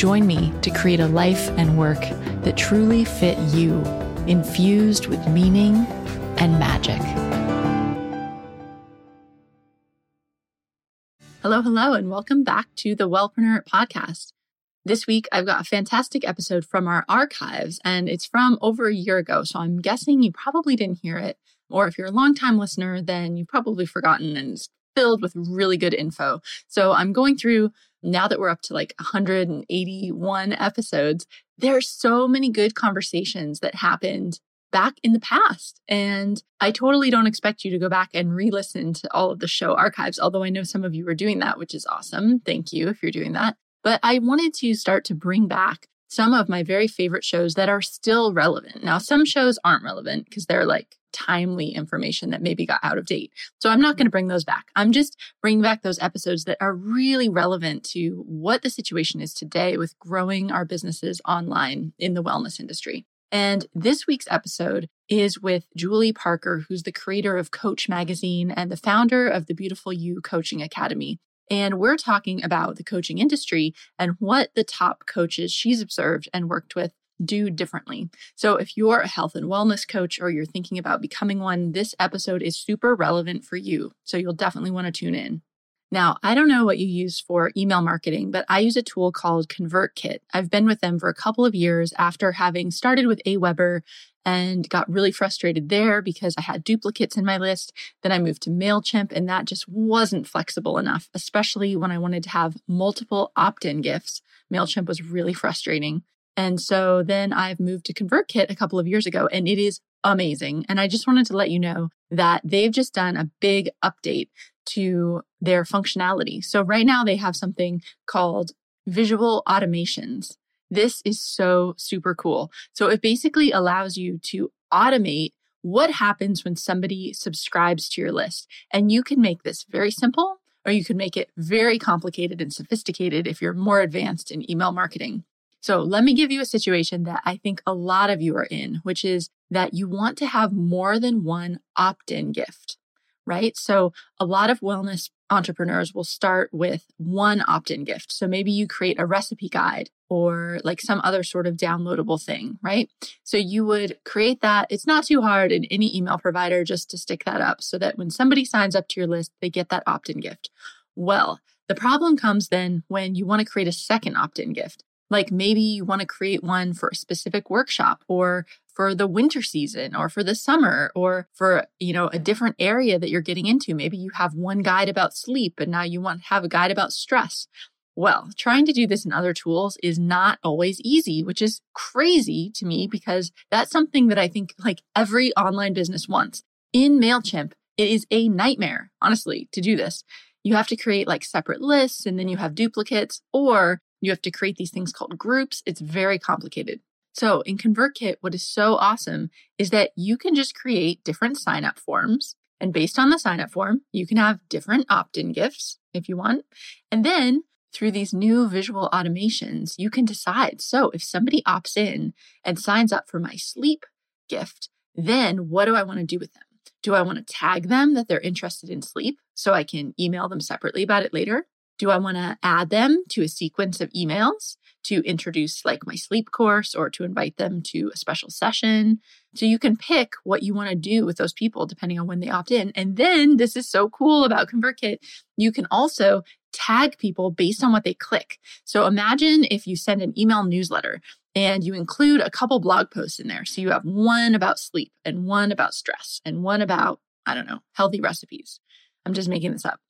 Join me to create a life and work that truly fit you, infused with meaning and magic. Hello, hello, and welcome back to the Wellpreneur podcast. This week, I've got a fantastic episode from our archives, and it's from over a year ago. So I'm guessing you probably didn't hear it. Or if you're a longtime listener, then you've probably forgotten and it's filled with really good info. So I'm going through now that we're up to like 181 episodes, There are so many good conversations that happened back in the past. And I totally don't expect you to go back and re listen to all of the show archives, although I know some of you are doing that, which is awesome. Thank you if you're doing that. But I wanted to start to bring back some of my very favorite shows that are still relevant. Now, some shows aren't relevant because they're like timely information that maybe got out of date. So I'm not going to bring those back. I'm just bringing back those episodes that are really relevant to what the situation is today with growing our businesses online in the wellness industry. And this week's episode is with Julie Parker, who's the creator of Coach Magazine and the founder of the Beautiful You Coaching Academy. And we're talking about the coaching industry and what the top coaches she's observed and worked with do differently. So, if you're a health and wellness coach or you're thinking about becoming one, this episode is super relevant for you. So, you'll definitely want to tune in. Now, I don't know what you use for email marketing, but I use a tool called ConvertKit. I've been with them for a couple of years after having started with Aweber and got really frustrated there because I had duplicates in my list. Then I moved to MailChimp and that just wasn't flexible enough, especially when I wanted to have multiple opt in gifts. MailChimp was really frustrating. And so then I've moved to ConvertKit a couple of years ago and it is amazing. And I just wanted to let you know that they've just done a big update to their functionality. So right now they have something called visual automations. This is so super cool. So it basically allows you to automate what happens when somebody subscribes to your list. And you can make this very simple or you can make it very complicated and sophisticated if you're more advanced in email marketing. So let me give you a situation that I think a lot of you are in, which is that you want to have more than one opt in gift, right? So a lot of wellness entrepreneurs will start with one opt in gift. So maybe you create a recipe guide or like some other sort of downloadable thing, right? So you would create that. It's not too hard in any email provider just to stick that up so that when somebody signs up to your list, they get that opt in gift. Well, the problem comes then when you want to create a second opt in gift. Like maybe you want to create one for a specific workshop or for the winter season or for the summer or for, you know, a different area that you're getting into. Maybe you have one guide about sleep and now you want to have a guide about stress. Well, trying to do this in other tools is not always easy, which is crazy to me because that's something that I think like every online business wants. In MailChimp, it is a nightmare, honestly, to do this. You have to create like separate lists and then you have duplicates, or you have to create these things called groups. It's very complicated. So in ConvertKit, what is so awesome is that you can just create different sign up forms. And based on the sign up form, you can have different opt in gifts if you want. And then through these new visual automations, you can decide. So if somebody opts in and signs up for my sleep gift, then what do I want to do with them? Do I want to tag them that they're interested in sleep so I can email them separately about it later? Do I want to add them to a sequence of emails to introduce like my sleep course or to invite them to a special session? So you can pick what you want to do with those people depending on when they opt in. And then this is so cool about ConvertKit. You can also tag people based on what they click. So imagine if you send an email newsletter and you include a couple blog posts in there. So you have one about sleep and one about stress and one about, I don't know, healthy recipes. I'm just making this up.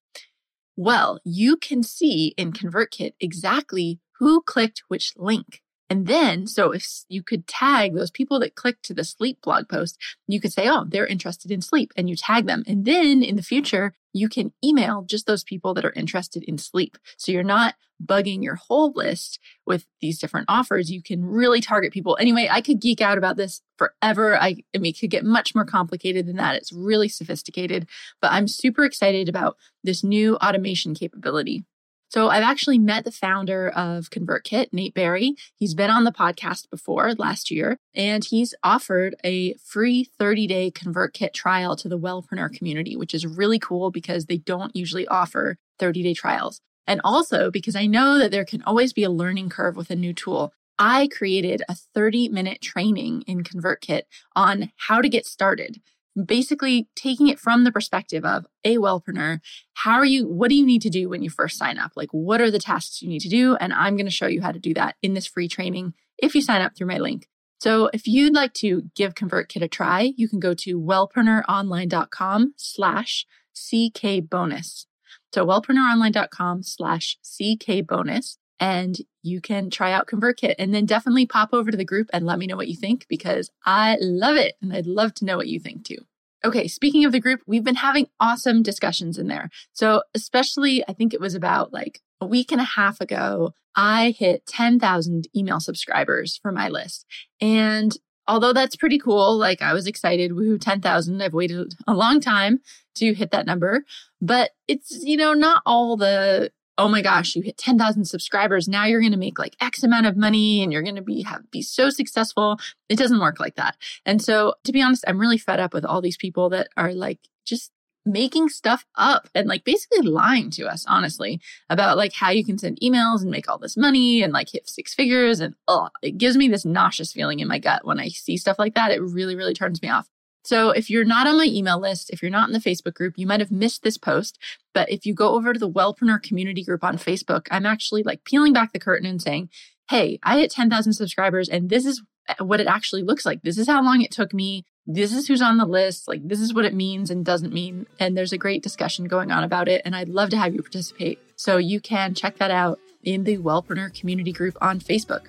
Well, you can see in ConvertKit exactly who clicked which link. And then, so if you could tag those people that clicked to the sleep blog post, you could say, oh, they're interested in sleep and you tag them. And then in the future, you can email just those people that are interested in sleep. So you're not bugging your whole list with these different offers. You can really target people. Anyway, I could geek out about this forever. I, I mean, it could get much more complicated than that. It's really sophisticated, but I'm super excited about this new automation capability. So I've actually met the founder of ConvertKit, Nate Barry. He's been on the podcast before last year, and he's offered a free 30 day ConvertKit trial to the Wellpreneur community, which is really cool because they don't usually offer 30 day trials. And also because I know that there can always be a learning curve with a new tool. I created a 30 minute training in ConvertKit on how to get started basically taking it from the perspective of a wellpreneur how are you what do you need to do when you first sign up? Like what are the tasks you need to do? And i'm going to show you how to do that in this free training if you sign up through my link. So if you'd like to give convertkit a try you can go to wellpreneuronline.com slash ck bonus. So wellpreneuronline.com slash ck bonus and you can try out ConvertKit and then definitely pop over to the group and let me know what you think because I love it and I'd love to know what you think too. Okay, speaking of the group, we've been having awesome discussions in there. So, especially, I think it was about like a week and a half ago, I hit 10,000 email subscribers for my list. And although that's pretty cool, like I was excited, woohoo, 10,000. I've waited a long time to hit that number, but it's, you know, not all the oh my gosh, you hit 10,000 subscribers. Now you're going to make like X amount of money and you're going to be have, be so successful. It doesn't work like that. And so to be honest, I'm really fed up with all these people that are like just making stuff up and like basically lying to us honestly about like how you can send emails and make all this money and like hit six figures and oh it gives me this nauseous feeling in my gut when i see stuff like that it really really turns me off so if you're not on my email list, if you're not in the Facebook group, you might have missed this post. But if you go over to the Wellpreneur community group on Facebook, I'm actually like peeling back the curtain and saying, Hey, I hit 10,000 subscribers and this is eh, what it actually looks like. This is how long it took me. This is who's on the list. Like, this is what it means and doesn't mean. And there's a great discussion going on about it. And I'd love to have you participate. So you can check that out in the Wellpreneur community group on Facebook.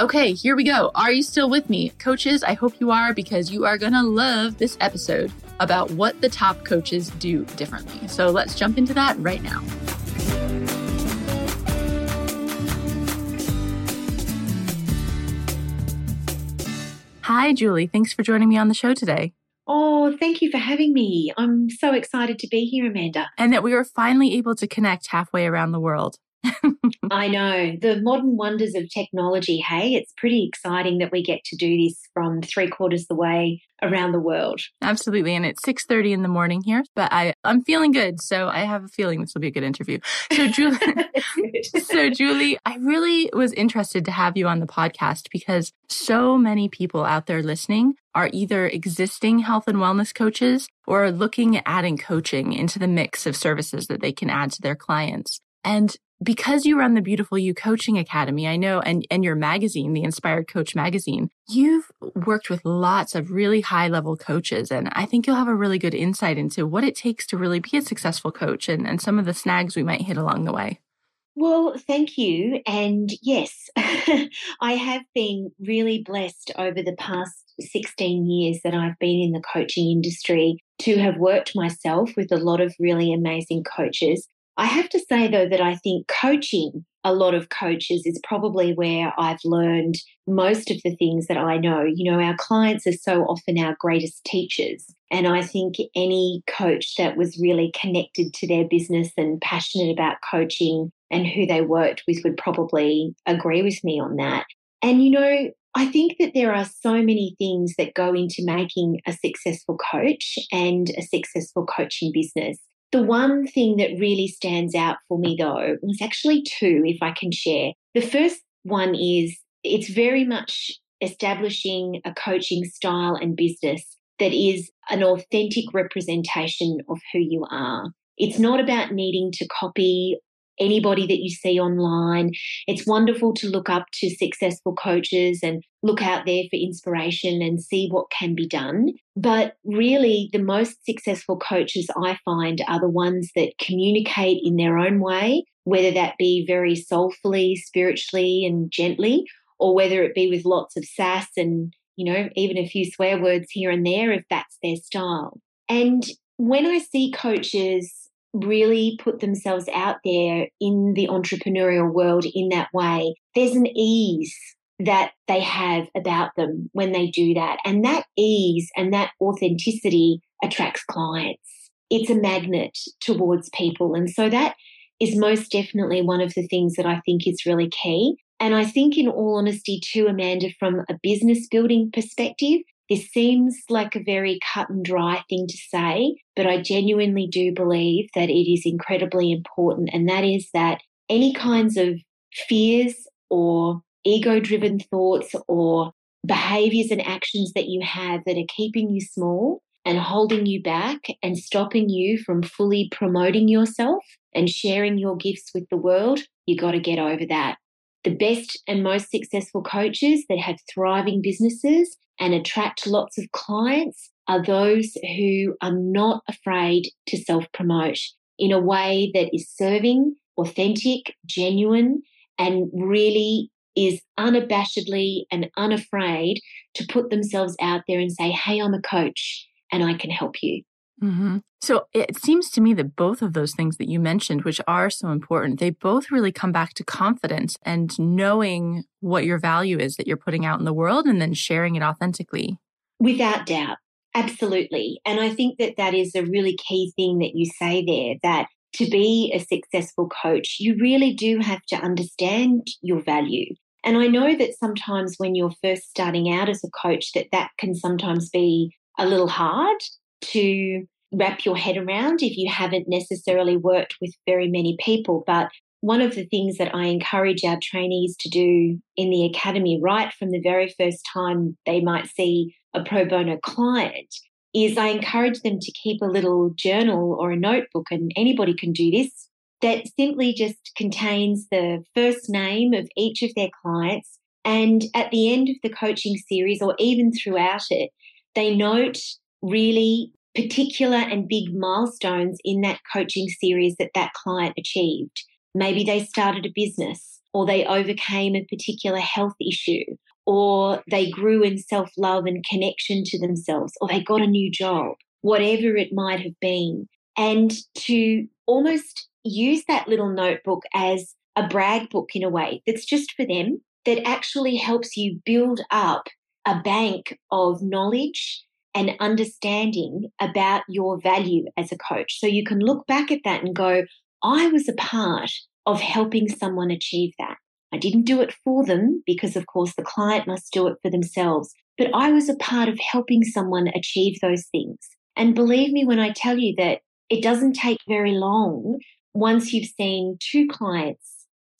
Okay, here we go. Are you still with me? Coaches, I hope you are because you are going to love this episode about what the top coaches do differently. So let's jump into that right now. Hi, Julie. Thanks for joining me on the show today. Oh, thank you for having me. I'm so excited to be here, Amanda. And that we were finally able to connect halfway around the world. I know the modern wonders of technology. Hey, it's pretty exciting that we get to do this from three quarters the way around the world. Absolutely, and it's six thirty in the morning here, but I I'm feeling good, so I have a feeling this will be a good interview. So Julie, so Julie, I really was interested to have you on the podcast because so many people out there listening are either existing health and wellness coaches or are looking at adding coaching into the mix of services that they can add to their clients. And because you run the Beautiful You Coaching Academy, I know, and, and your magazine, the Inspired Coach magazine, you've worked with lots of really high level coaches. And I think you'll have a really good insight into what it takes to really be a successful coach and, and some of the snags we might hit along the way. Well, thank you. And yes, I have been really blessed over the past 16 years that I've been in the coaching industry to have worked myself with a lot of really amazing coaches I have to say, though, that I think coaching a lot of coaches is probably where I've learned most of the things that I know. You know, our clients are so often our greatest teachers. And I think any coach that was really connected to their business and passionate about coaching and who they worked with would probably agree with me on that. And, you know, I think that there are so many things that go into making a successful coach and a successful coaching business. The one thing that really stands out for me, though, is actually two, if I can share. The first one is it's very much establishing a coaching style and business that is an authentic representation of who you are. It's not about needing to copy anybody that you see online. It's wonderful to look up to successful coaches and look out there for inspiration and see what can be done. But really, the most successful coaches I find are the ones that communicate in their own way, whether that be very soulfully, spiritually, and gently, or whether it be with lots of sass and, you know, even a few swear words here and there if that's their style. And when I see coaches really put themselves out there in the entrepreneurial world in that way, there's an ease that they have about them when they do that. And that ease and that authenticity attracts clients. It's a magnet towards people. And so that is most definitely one of the things that I think is really key. And I think, in all honesty, too, Amanda, from a business building perspective, this seems like a very cut and dry thing to say, but I genuinely do believe that it is incredibly important. And that is that any kinds of fears or ego driven thoughts or behaviors and actions that you have that are keeping you small and holding you back and stopping you from fully promoting yourself and sharing your gifts with the world, you got to get over that. The best and most successful coaches that have thriving businesses and attract lots of clients are those who are not afraid to self promote in a way that is serving, authentic, genuine, and really is unabashedly and unafraid to put themselves out there and say, Hey, I'm a coach and I can help you. Mm-hmm. So it seems to me that both of those things that you mentioned, which are so important, they both really come back to confidence and knowing what your value is that you're putting out in the world and then sharing it authentically. Without doubt. Absolutely. And I think that that is a really key thing that you say there that to be a successful coach, you really do have to understand your value. And I know that sometimes when you're first starting out as a coach that that can sometimes be a little hard to wrap your head around if you haven't necessarily worked with very many people. But one of the things that I encourage our trainees to do in the academy, right from the very first time they might see a pro bono client, is I encourage them to keep a little journal or a notebook, and anybody can do this, that simply just contains the first name of each of their clients. And at the end of the coaching series, or even throughout it, they note really particular and big milestones in that coaching series that that client achieved. Maybe they started a business or they overcame a particular health issue or they grew in self love and connection to themselves or they got a new job, whatever it might have been. And to almost use that little notebook as a brag book in a way that's just for them, that actually helps you build up a bank of knowledge and understanding about your value as a coach. So you can look back at that and go, I was a part of helping someone achieve that. I didn't do it for them because, of course, the client must do it for themselves, but I was a part of helping someone achieve those things. And believe me when I tell you that it doesn't take very long once you've seen two clients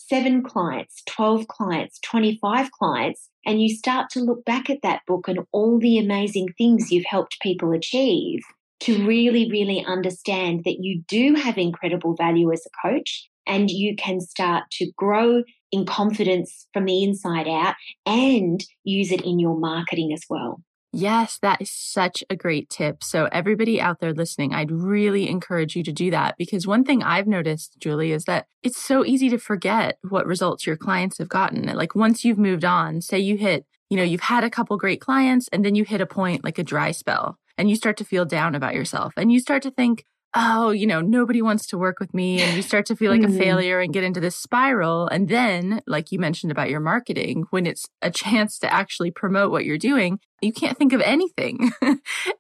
seven clients, 12 clients, 25 clients, and you start to look back at that book and all the amazing things you've helped people achieve to really, really understand that you do have incredible value as a coach and you can start to grow in confidence from the inside out and use it in your marketing as well. Yes, that is such a great tip. So, everybody out there listening, I'd really encourage you to do that because one thing I've noticed, Julie, is that it's so easy to forget what results your clients have gotten. Like, once you've moved on, say you hit, you know, you've had a couple great clients and then you hit a point like a dry spell and you start to feel down about yourself and you start to think, oh, you know, nobody wants to work with me. And you start to feel like mm-hmm. a failure and get into this spiral. And then, like you mentioned about your marketing, when it's a chance to actually promote what you're doing, you can't think of anything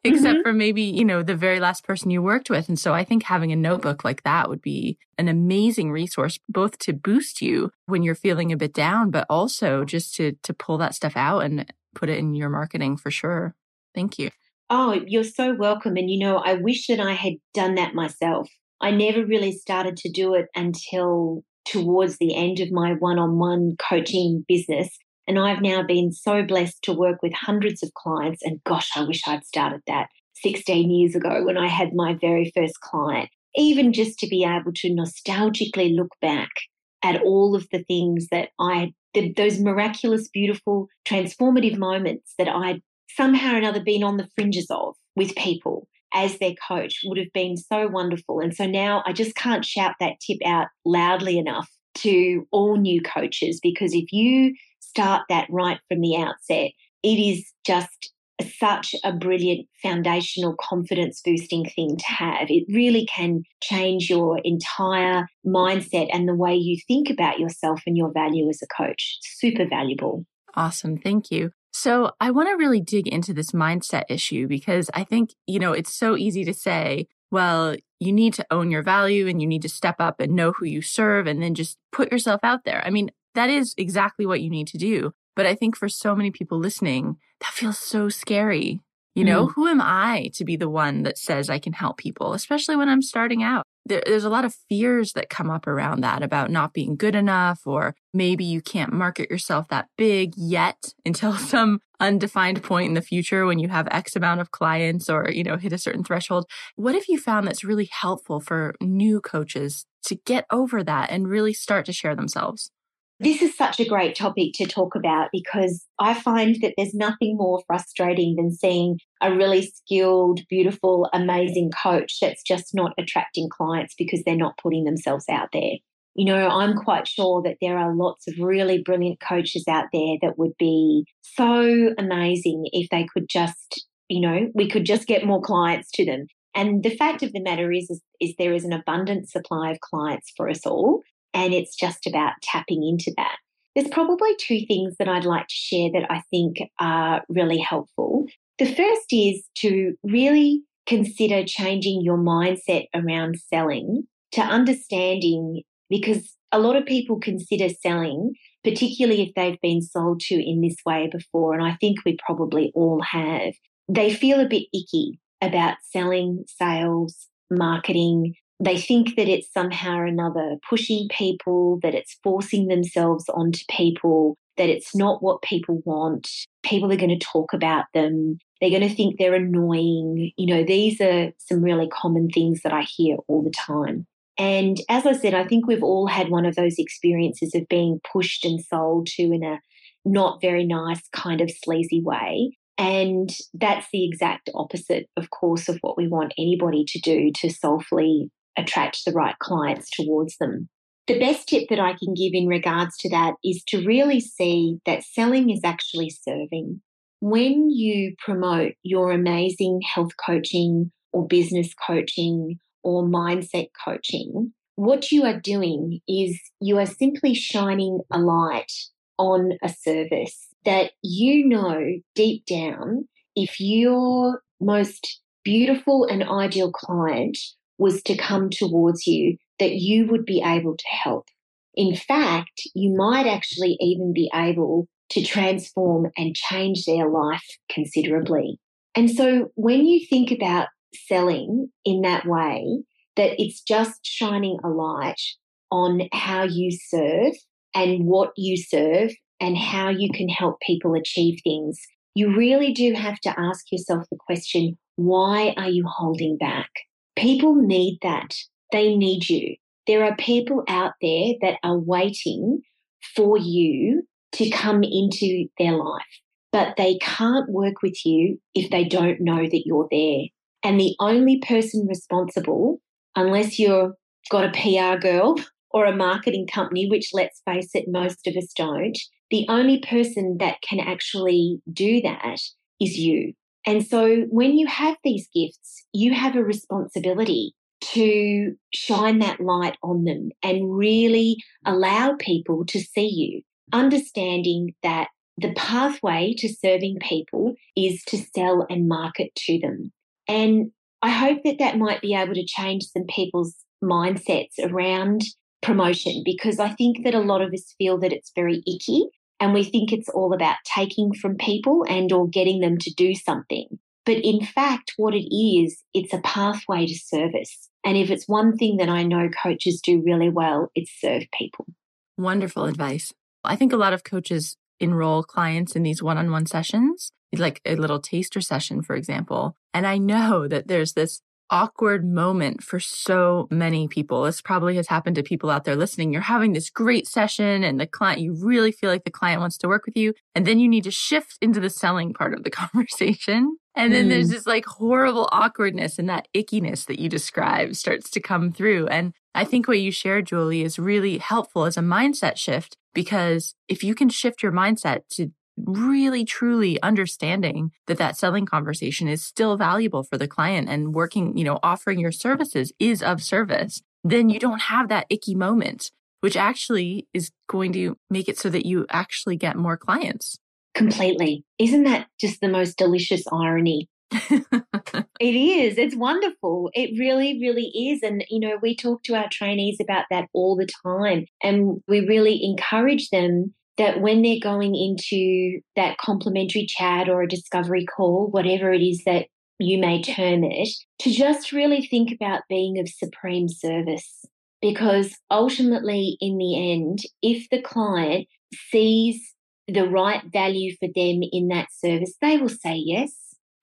except mm-hmm. for maybe, you know, the very last person you worked with. And so I think having a notebook like that would be an amazing resource, both to boost you when you're feeling a bit down, but also just to, to pull that stuff out and put it in your marketing for sure. Thank you. Oh, you're so welcome. And you know, I wish that I had done that myself. I never really started to do it until towards the end of my one on one coaching business. And I've now been so blessed to work with hundreds of clients. And gosh, I wish I'd started that 16 years ago when I had my very first client. Even just to be able to nostalgically look back at all of the things that I, the, those miraculous, beautiful, transformative moments that I somehow or another been on the fringes of with people as their coach would have been so wonderful. And so now I just can't shout that tip out loudly enough to all new coaches because if you start that right from the outset, it is just such a brilliant foundational confidence boosting thing to have. It really can change your entire mindset and the way you think about yourself and your value as a coach. Super valuable. Awesome. Thank you. So, I want to really dig into this mindset issue because I think, you know, it's so easy to say, well, you need to own your value and you need to step up and know who you serve and then just put yourself out there. I mean, that is exactly what you need to do. But I think for so many people listening, that feels so scary. You know, mm. who am I to be the one that says I can help people, especially when I'm starting out? There, there's a lot of fears that come up around that about not being good enough, or maybe you can't market yourself that big yet until some undefined point in the future when you have X amount of clients or, you know, hit a certain threshold. What have you found that's really helpful for new coaches to get over that and really start to share themselves? This is such a great topic to talk about because I find that there's nothing more frustrating than seeing a really skilled, beautiful, amazing coach that's just not attracting clients because they're not putting themselves out there. You know, I'm quite sure that there are lots of really brilliant coaches out there that would be so amazing if they could just, you know, we could just get more clients to them. And the fact of the matter is, is, is there is an abundant supply of clients for us all. And it's just about tapping into that. There's probably two things that I'd like to share that I think are really helpful. The first is to really consider changing your mindset around selling to understanding because a lot of people consider selling, particularly if they've been sold to in this way before, and I think we probably all have, they feel a bit icky about selling, sales, marketing, they think that it's somehow or another pushing people, that it's forcing themselves onto people, that it's not what people want. People are going to talk about them. They're going to think they're annoying. You know, these are some really common things that I hear all the time. And as I said, I think we've all had one of those experiences of being pushed and sold to in a not very nice kind of sleazy way. And that's the exact opposite, of course, of what we want anybody to do to soulfully attract the right clients towards them. The best tip that I can give in regards to that is to really see that selling is actually serving. When you promote your amazing health coaching or business coaching or mindset coaching, what you are doing is you are simply shining a light on a service that you know deep down if your most beautiful and ideal client was to come towards you that you would be able to help. In fact, you might actually even be able to transform and change their life considerably. And so when you think about selling in that way, that it's just shining a light on how you serve and what you serve and how you can help people achieve things, you really do have to ask yourself the question why are you holding back? People need that. They need you. There are people out there that are waiting for you to come into their life, but they can't work with you if they don't know that you're there. And the only person responsible, unless you've got a PR girl or a marketing company, which let's face it, most of us don't, the only person that can actually do that is you. And so when you have these gifts, you have a responsibility to shine that light on them and really allow people to see you, understanding that the pathway to serving people is to sell and market to them. And I hope that that might be able to change some people's mindsets around promotion because I think that a lot of us feel that it's very icky and we think it's all about taking from people and or getting them to do something. But in fact, what it is, it's a pathway to service. And if it's one thing that I know coaches do really well, it's serve people. Wonderful advice. I think a lot of coaches enroll clients in these one on one sessions, like a little taster session, for example. And I know that there's this awkward moment for so many people. This probably has happened to people out there listening. You're having this great session and the client, you really feel like the client wants to work with you. And then you need to shift into the selling part of the conversation. And then mm. there's this like horrible awkwardness and that ickiness that you describe starts to come through. And I think what you shared, Julie, is really helpful as a mindset shift because if you can shift your mindset to really truly understanding that that selling conversation is still valuable for the client and working, you know, offering your services is of service, then you don't have that icky moment, which actually is going to make it so that you actually get more clients. Completely. Isn't that just the most delicious irony? it is. It's wonderful. It really, really is. And, you know, we talk to our trainees about that all the time. And we really encourage them that when they're going into that complimentary chat or a discovery call, whatever it is that you may term it, to just really think about being of supreme service. Because ultimately, in the end, if the client sees the right value for them in that service, they will say yes.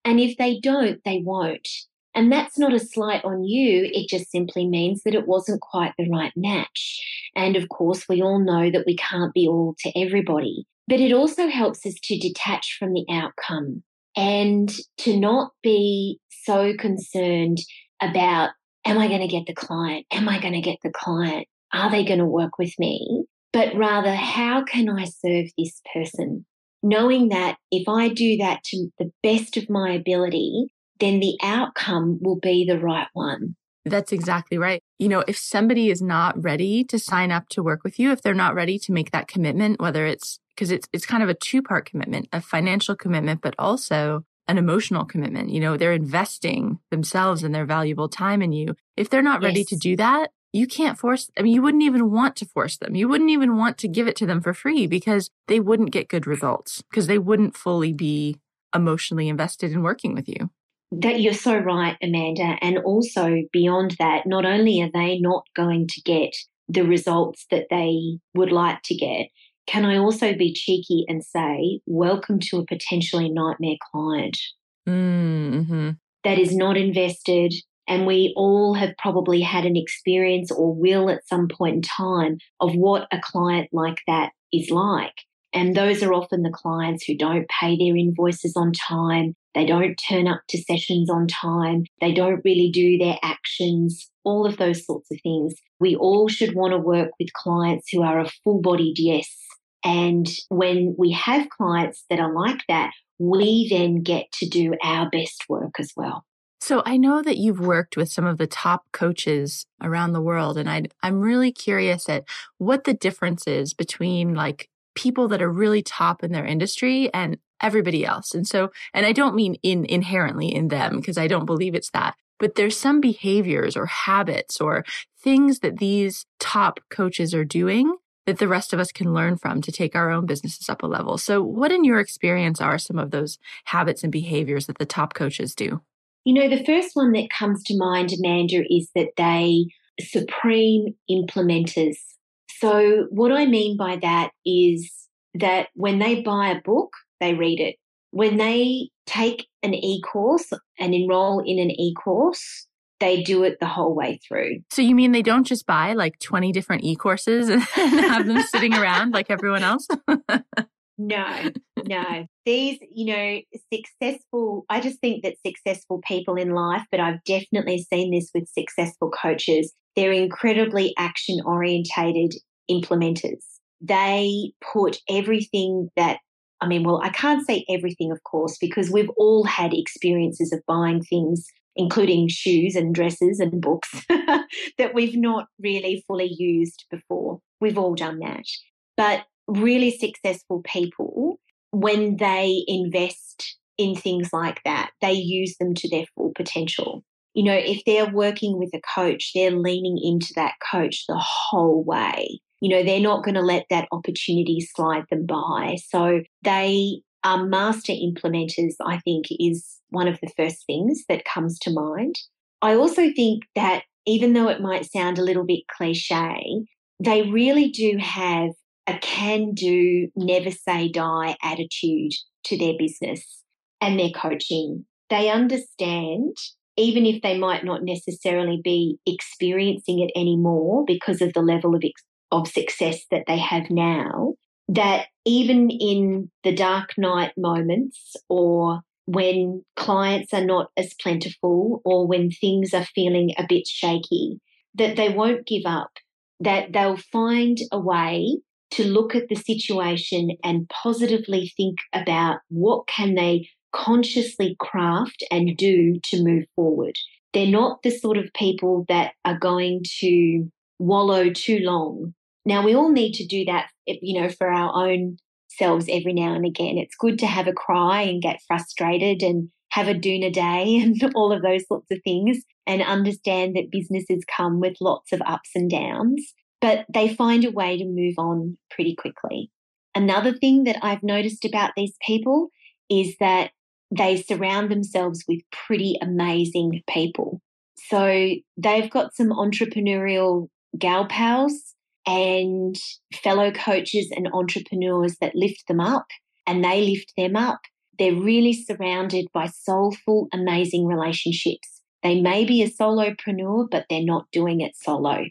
And if they don't, they won't. And that's not a slight on you. It just simply means that it wasn't quite the right match. And of course, we all know that we can't be all to everybody. But it also helps us to detach from the outcome and to not be so concerned about, am I going to get the client? Am I going to get the client? Are they going to work with me? But rather, how can I serve this person? Knowing that if I do that to the best of my ability, then the outcome will be the right one. That's exactly right. You know, if somebody is not ready to sign up to work with you, if they're not ready to make that commitment, whether it's because it's it's kind of a two-part commitment, a financial commitment, but also an emotional commitment. You know, they're investing themselves and their valuable time in you. If they're not yes. ready to do that, you can't force I mean, you wouldn't even want to force them. You wouldn't even want to give it to them for free because they wouldn't get good results because they wouldn't fully be emotionally invested in working with you. That you're so right, Amanda. And also beyond that, not only are they not going to get the results that they would like to get, can I also be cheeky and say, welcome to a potentially nightmare client mm-hmm. that is not invested? And we all have probably had an experience or will at some point in time of what a client like that is like. And those are often the clients who don't pay their invoices on time. They don't turn up to sessions on time. They don't really do their actions, all of those sorts of things. We all should want to work with clients who are a full bodied yes. And when we have clients that are like that, we then get to do our best work as well. So I know that you've worked with some of the top coaches around the world, and I, I'm really curious at what the difference is between like people that are really top in their industry and everybody else. And so, and I don't mean in inherently in them because I don't believe it's that, but there's some behaviors or habits or things that these top coaches are doing that the rest of us can learn from to take our own businesses up a level. So, what in your experience are some of those habits and behaviors that the top coaches do? You know, the first one that comes to mind, Amanda, is that they supreme implementers so, what I mean by that is that when they buy a book, they read it. When they take an e course and enroll in an e course, they do it the whole way through. So, you mean they don't just buy like 20 different e courses and have them sitting around like everyone else? no, no. These, you know, successful, I just think that successful people in life, but I've definitely seen this with successful coaches, they're incredibly action orientated implementers. They put everything that I mean, well, I can't say everything, of course, because we've all had experiences of buying things, including shoes and dresses and books, that we've not really fully used before. We've all done that. But really successful people, when they invest in things like that, they use them to their full potential you know, if they're working with a coach, they're leaning into that coach the whole way. You know, they're not going to let that opportunity slide them by. So they are master implementers, I think, is one of the first things that comes to mind. I also think that even though it might sound a little bit cliche, they really do have a can do, never say die attitude to their business and their coaching. They understand even if they might not necessarily be experiencing it anymore because of the level of, ex- of success that they have now, that even in the dark night moments or when clients are not as plentiful or when things are feeling a bit shaky, that they won't give up, that they'll find a way to look at the situation and positively think about what can they consciously craft and do to move forward. They're not the sort of people that are going to wallow too long. Now we all need to do that, you know, for our own selves every now and again. It's good to have a cry and get frustrated and have a doona day and all of those sorts of things and understand that businesses come with lots of ups and downs, but they find a way to move on pretty quickly. Another thing that I've noticed about these people is that they surround themselves with pretty amazing people. So they've got some entrepreneurial gal pals and fellow coaches and entrepreneurs that lift them up and they lift them up. They're really surrounded by soulful, amazing relationships. They may be a solopreneur, but they're not doing it solo.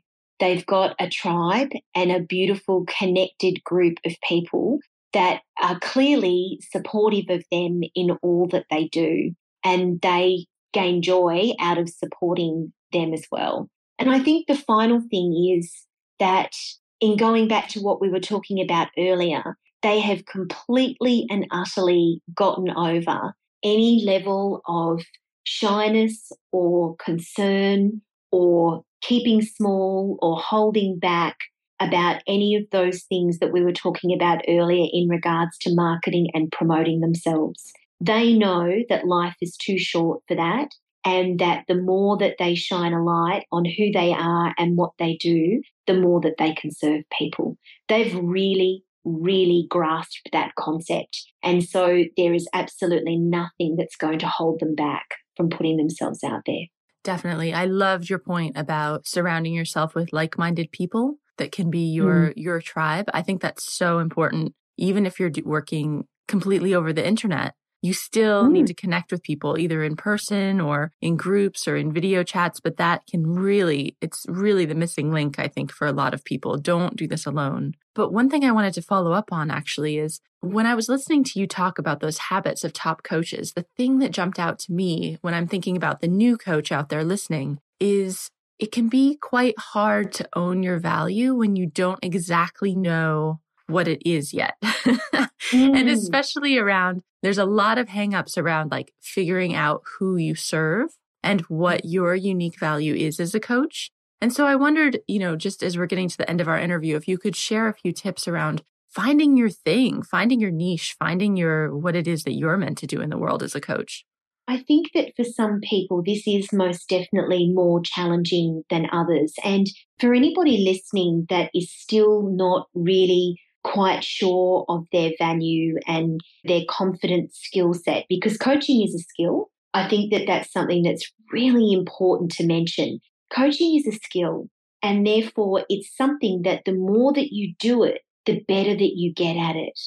They've got a tribe and a beautiful, connected group of people that are clearly supportive of them in all that they do. And they gain joy out of supporting them as well. And I think the final thing is that in going back to what we were talking about earlier, they have completely and utterly gotten over any level of shyness or concern or keeping small or holding back about any of those things that we were talking about earlier in regards to marketing and promoting themselves. They know that life is too short for that and that the more that they shine a light on who they are and what they do, the more that they can serve people. They've really, really grasped that concept. And so there is absolutely nothing that's going to hold them back from putting themselves out there. Definitely. I loved your point about surrounding yourself with like-minded people that can be your mm. your tribe. I think that's so important even if you're working completely over the internet you still mm. need to connect with people either in person or in groups or in video chats but that can really it's really the missing link i think for a lot of people don't do this alone but one thing i wanted to follow up on actually is when i was listening to you talk about those habits of top coaches the thing that jumped out to me when i'm thinking about the new coach out there listening is it can be quite hard to own your value when you don't exactly know what it is yet. mm. And especially around, there's a lot of hangups around like figuring out who you serve and what mm-hmm. your unique value is as a coach. And so I wondered, you know, just as we're getting to the end of our interview, if you could share a few tips around finding your thing, finding your niche, finding your what it is that you're meant to do in the world as a coach. I think that for some people, this is most definitely more challenging than others. And for anybody listening that is still not really quite sure of their value and their confidence skill set because coaching is a skill. I think that that's something that's really important to mention. Coaching is a skill, and therefore it's something that the more that you do it, the better that you get at it.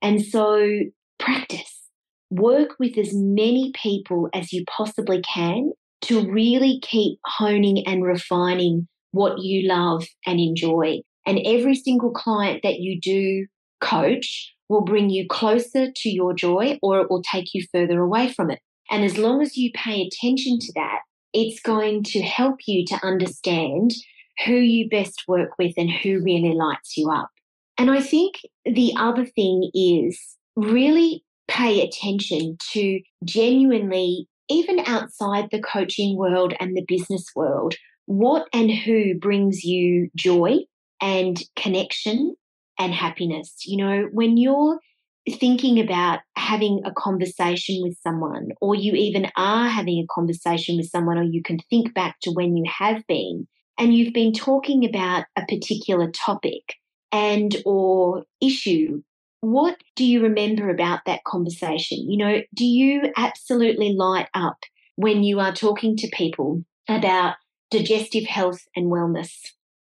And so practice. Work with as many people as you possibly can to really keep honing and refining what you love and enjoy. And every single client that you do coach will bring you closer to your joy or it will take you further away from it. And as long as you pay attention to that, it's going to help you to understand who you best work with and who really lights you up. And I think the other thing is really pay attention to genuinely, even outside the coaching world and the business world, what and who brings you joy and connection and happiness. You know, when you're thinking about having a conversation with someone, or you even are having a conversation with someone, or you can think back to when you have been, and you've been talking about a particular topic and or issue what do you remember about that conversation you know do you absolutely light up when you are talking to people about digestive health and wellness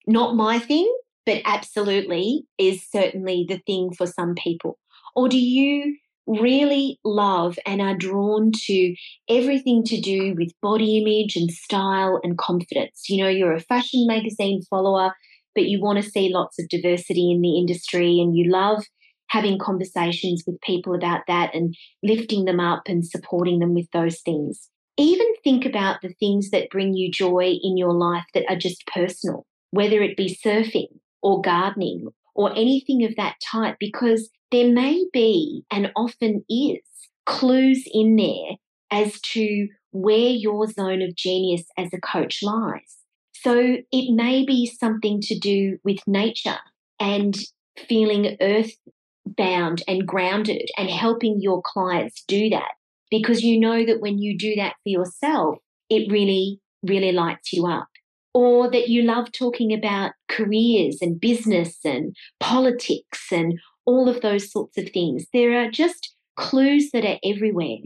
not my thing but absolutely is certainly the thing for some people? Or do you really love and are drawn to everything to do with body image and style and confidence? You know, you're a fashion magazine follower, but you want to see lots of diversity in the industry and you love having conversations with people about that and lifting them up and supporting them with those things. Even think about the things that bring you joy in your life that are just personal, whether it be surfing or gardening or anything of that type because there may be and often is clues in there as to where your zone of genius as a coach lies. So it may be something to do with nature and feeling earth bound and grounded and helping your clients do that because you know that when you do that for yourself, it really, really lights you up. Or that you love talking about careers and business and politics and all of those sorts of things. There are just clues that are everywhere,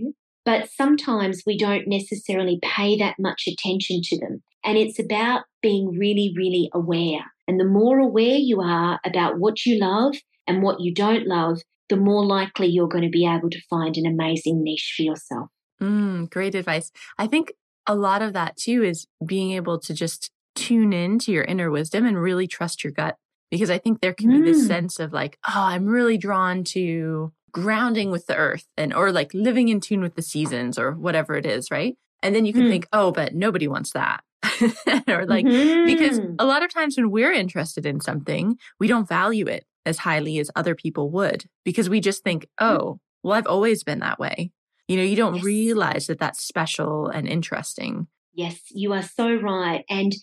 but sometimes we don't necessarily pay that much attention to them. And it's about being really, really aware. And the more aware you are about what you love and what you don't love, the more likely you're going to be able to find an amazing niche for yourself. Mm, great advice. I think a lot of that too is being able to just tune in to your inner wisdom and really trust your gut. Because I think there can mm. be this mm. sense of like, oh, I'm really drawn to grounding with the earth and or like living in tune with the seasons or whatever it is, right? And then you can mm. think, oh, but nobody wants that. or like, mm-hmm. because a lot of times when we're interested in something, we don't value it as highly as other people would because we just think, mm. oh, well, I've always been that way. You know, you don't yes. realize that that's special and interesting. Yes, you are so right. And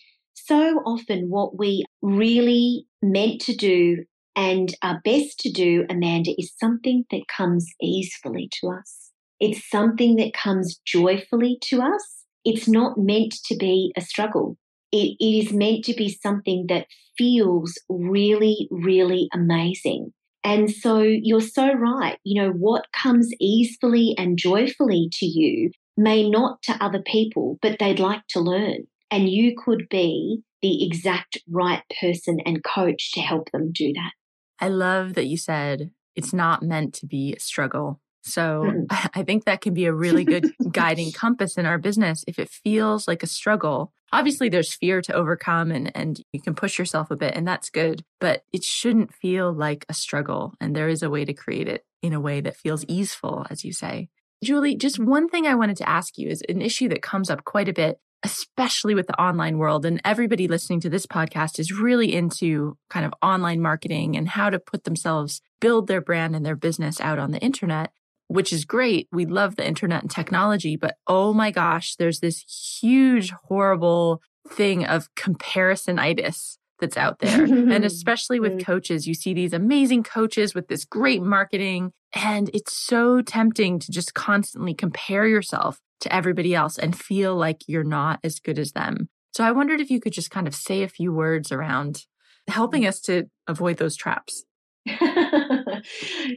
so often, what we really meant to do and are best to do, Amanda, is something that comes easily to us. It's something that comes joyfully to us. It's not meant to be a struggle. It, it is meant to be something that feels really, really amazing. And so you're so right. You know, what comes easily and joyfully to you may not to other people, but they'd like to learn. And you could be the exact right person and coach to help them do that. I love that you said it's not meant to be a struggle. So mm-hmm. I think that can be a really good guiding compass in our business. If it feels like a struggle, obviously there's fear to overcome and, and you can push yourself a bit and that's good, but it shouldn't feel like a struggle. And there is a way to create it in a way that feels easeful, as you say. Julie, just one thing I wanted to ask you is an issue that comes up quite a bit, especially with the online world. And everybody listening to this podcast is really into kind of online marketing and how to put themselves, build their brand and their business out on the internet which is great. We love the internet and technology, but oh my gosh, there's this huge, horrible thing of comparisonitis that's out there. and especially with mm. coaches, you see these amazing coaches with this great marketing. And it's so tempting to just constantly compare yourself to everybody else and feel like you're not as good as them. So I wondered if you could just kind of say a few words around helping us to avoid those traps.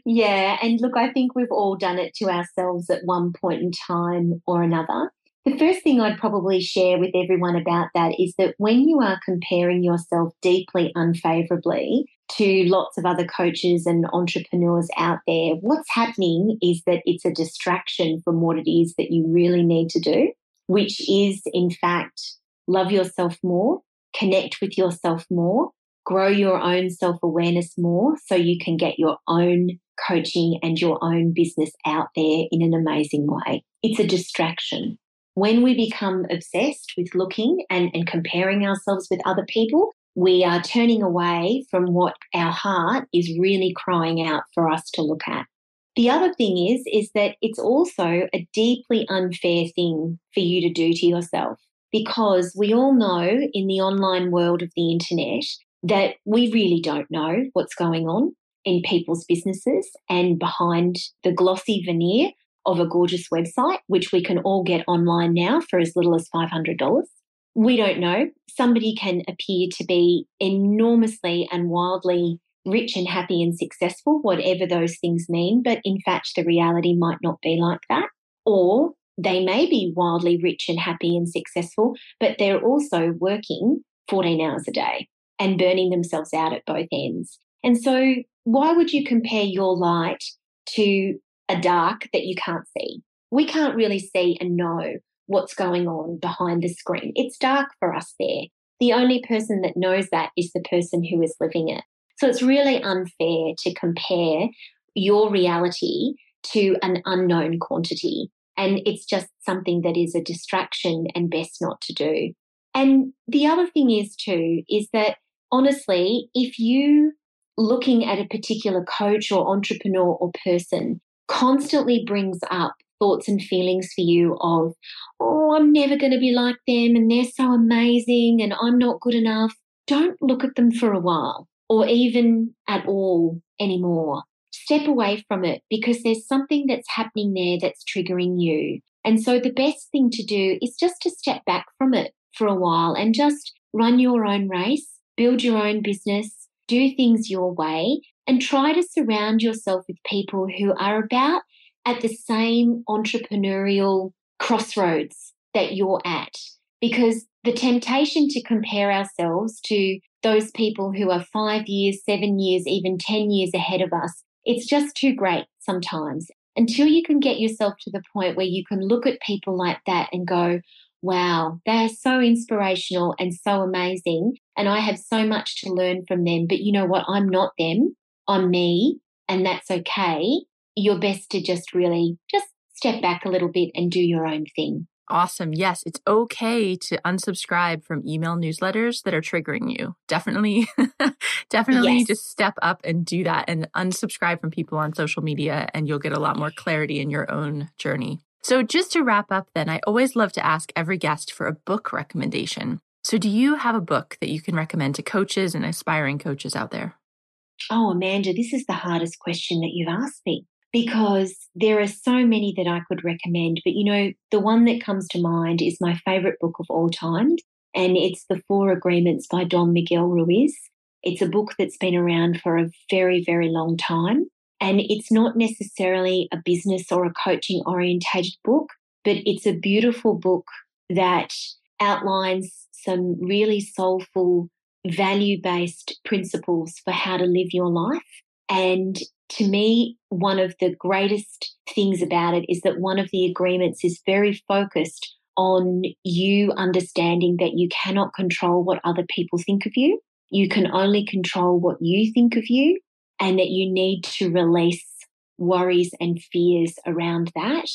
yeah, and look, I think we've all done it to ourselves at one point in time or another. The first thing I'd probably share with everyone about that is that when you are comparing yourself deeply unfavorably to lots of other coaches and entrepreneurs out there, what's happening is that it's a distraction from what it is that you really need to do, which is, in fact, love yourself more, connect with yourself more, grow your own self awareness more so you can get your own coaching and your own business out there in an amazing way. It's a distraction. When we become obsessed with looking and, and comparing ourselves with other people, we are turning away from what our heart is really crying out for us to look at. The other thing is, is that it's also a deeply unfair thing for you to do to yourself because we all know in the online world of the internet that we really don't know what's going on in people's businesses and behind the glossy veneer of a gorgeous website, which we can all get online now for as little as $500. We don't know. Somebody can appear to be enormously and wildly rich and happy and successful, whatever those things mean, but in fact, the reality might not be like that. Or they may be wildly rich and happy and successful, but they're also working 14 hours a day and burning themselves out at both ends. And so, why would you compare your light to a dark that you can't see? We can't really see and know what's going on behind the screen. It's dark for us there. The only person that knows that is the person who is living it. So it's really unfair to compare your reality to an unknown quantity. And it's just something that is a distraction and best not to do. And the other thing is, too, is that honestly, if you looking at a particular coach or entrepreneur or person constantly brings up thoughts and feelings for you of, oh, I'm never going to be like them and they're so amazing and I'm not good enough, don't look at them for a while or even at all anymore. Step away from it because there's something that's happening there that's triggering you. And so the best thing to do is just to step back from it for a while and just run your own race, build your own business, do things your way, and try to surround yourself with people who are about at the same entrepreneurial crossroads that you're at. Because the temptation to compare ourselves to those people who are five years, seven years, even 10 years ahead of us, it's just too great sometimes. Until you can get yourself to the point where you can look at people like that and go, wow, they're so inspirational and so amazing. And I have so much to learn from them. But you know what? I'm not them. I'm me. And that's okay. You're best to just really just step back a little bit and do your own thing. Awesome. Yes, it's okay to unsubscribe from email newsletters that are triggering you. Definitely, definitely yes. just step up and do that and unsubscribe from people on social media, and you'll get a lot more clarity in your own journey. So, just to wrap up, then, I always love to ask every guest for a book recommendation. So, do you have a book that you can recommend to coaches and aspiring coaches out there? Oh, Amanda, this is the hardest question that you've asked me because there are so many that I could recommend. But you know, the one that comes to mind is my favorite book of all time, and it's The Four Agreements by Don Miguel Ruiz. It's a book that's been around for a very, very long time. And it's not necessarily a business or a coaching orientated book, but it's a beautiful book that outlines some really soulful, value based principles for how to live your life. And to me, one of the greatest things about it is that one of the agreements is very focused on you understanding that you cannot control what other people think of you. You can only control what you think of you, and that you need to release worries and fears around that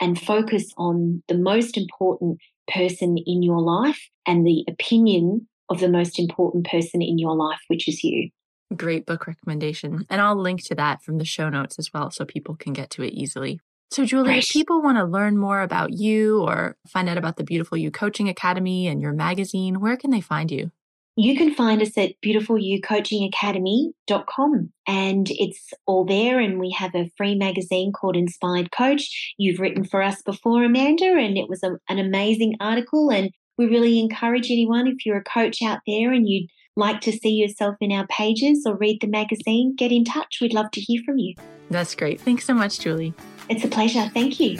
and focus on the most important person in your life and the opinion of the most important person in your life, which is you. Great book recommendation. And I'll link to that from the show notes as well so people can get to it easily. So, Julie, if people want to learn more about you or find out about the Beautiful You Coaching Academy and your magazine, where can they find you? You can find us at beautifulyoucoachingacademy.com and it's all there. And we have a free magazine called Inspired Coach. You've written for us before, Amanda, and it was a, an amazing article. And we really encourage anyone, if you're a coach out there and you'd like to see yourself in our pages or read the magazine, get in touch. We'd love to hear from you. That's great. Thanks so much, Julie. It's a pleasure. Thank you.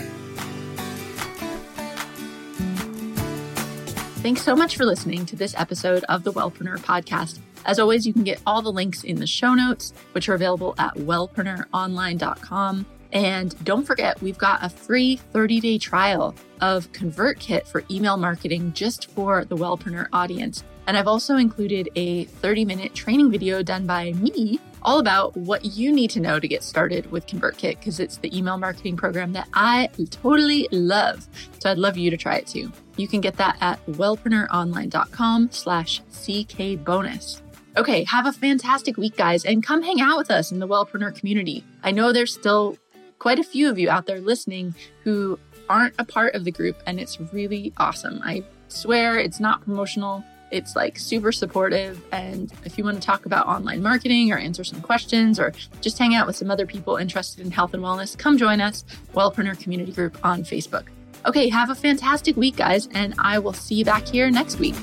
Thanks so much for listening to this episode of the Wellpreneur podcast. As always, you can get all the links in the show notes, which are available at wellpreneuronline.com. And don't forget, we've got a free 30 day trial of ConvertKit for email marketing just for the Wellpreneur audience. And I've also included a 30 minute training video done by me all about what you need to know to get started with ConvertKit because it's the email marketing program that I totally love. So I'd love you to try it too. You can get that at wellpreneuronline.com slash CK bonus. Okay, have a fantastic week, guys, and come hang out with us in the Wellpreneur community. I know there's still quite a few of you out there listening who aren't a part of the group, and it's really awesome. I swear it's not promotional. It's like super supportive. And if you want to talk about online marketing or answer some questions or just hang out with some other people interested in health and wellness, come join us, Wellpreneur Community Group on Facebook. Okay, have a fantastic week, guys, and I will see you back here next week.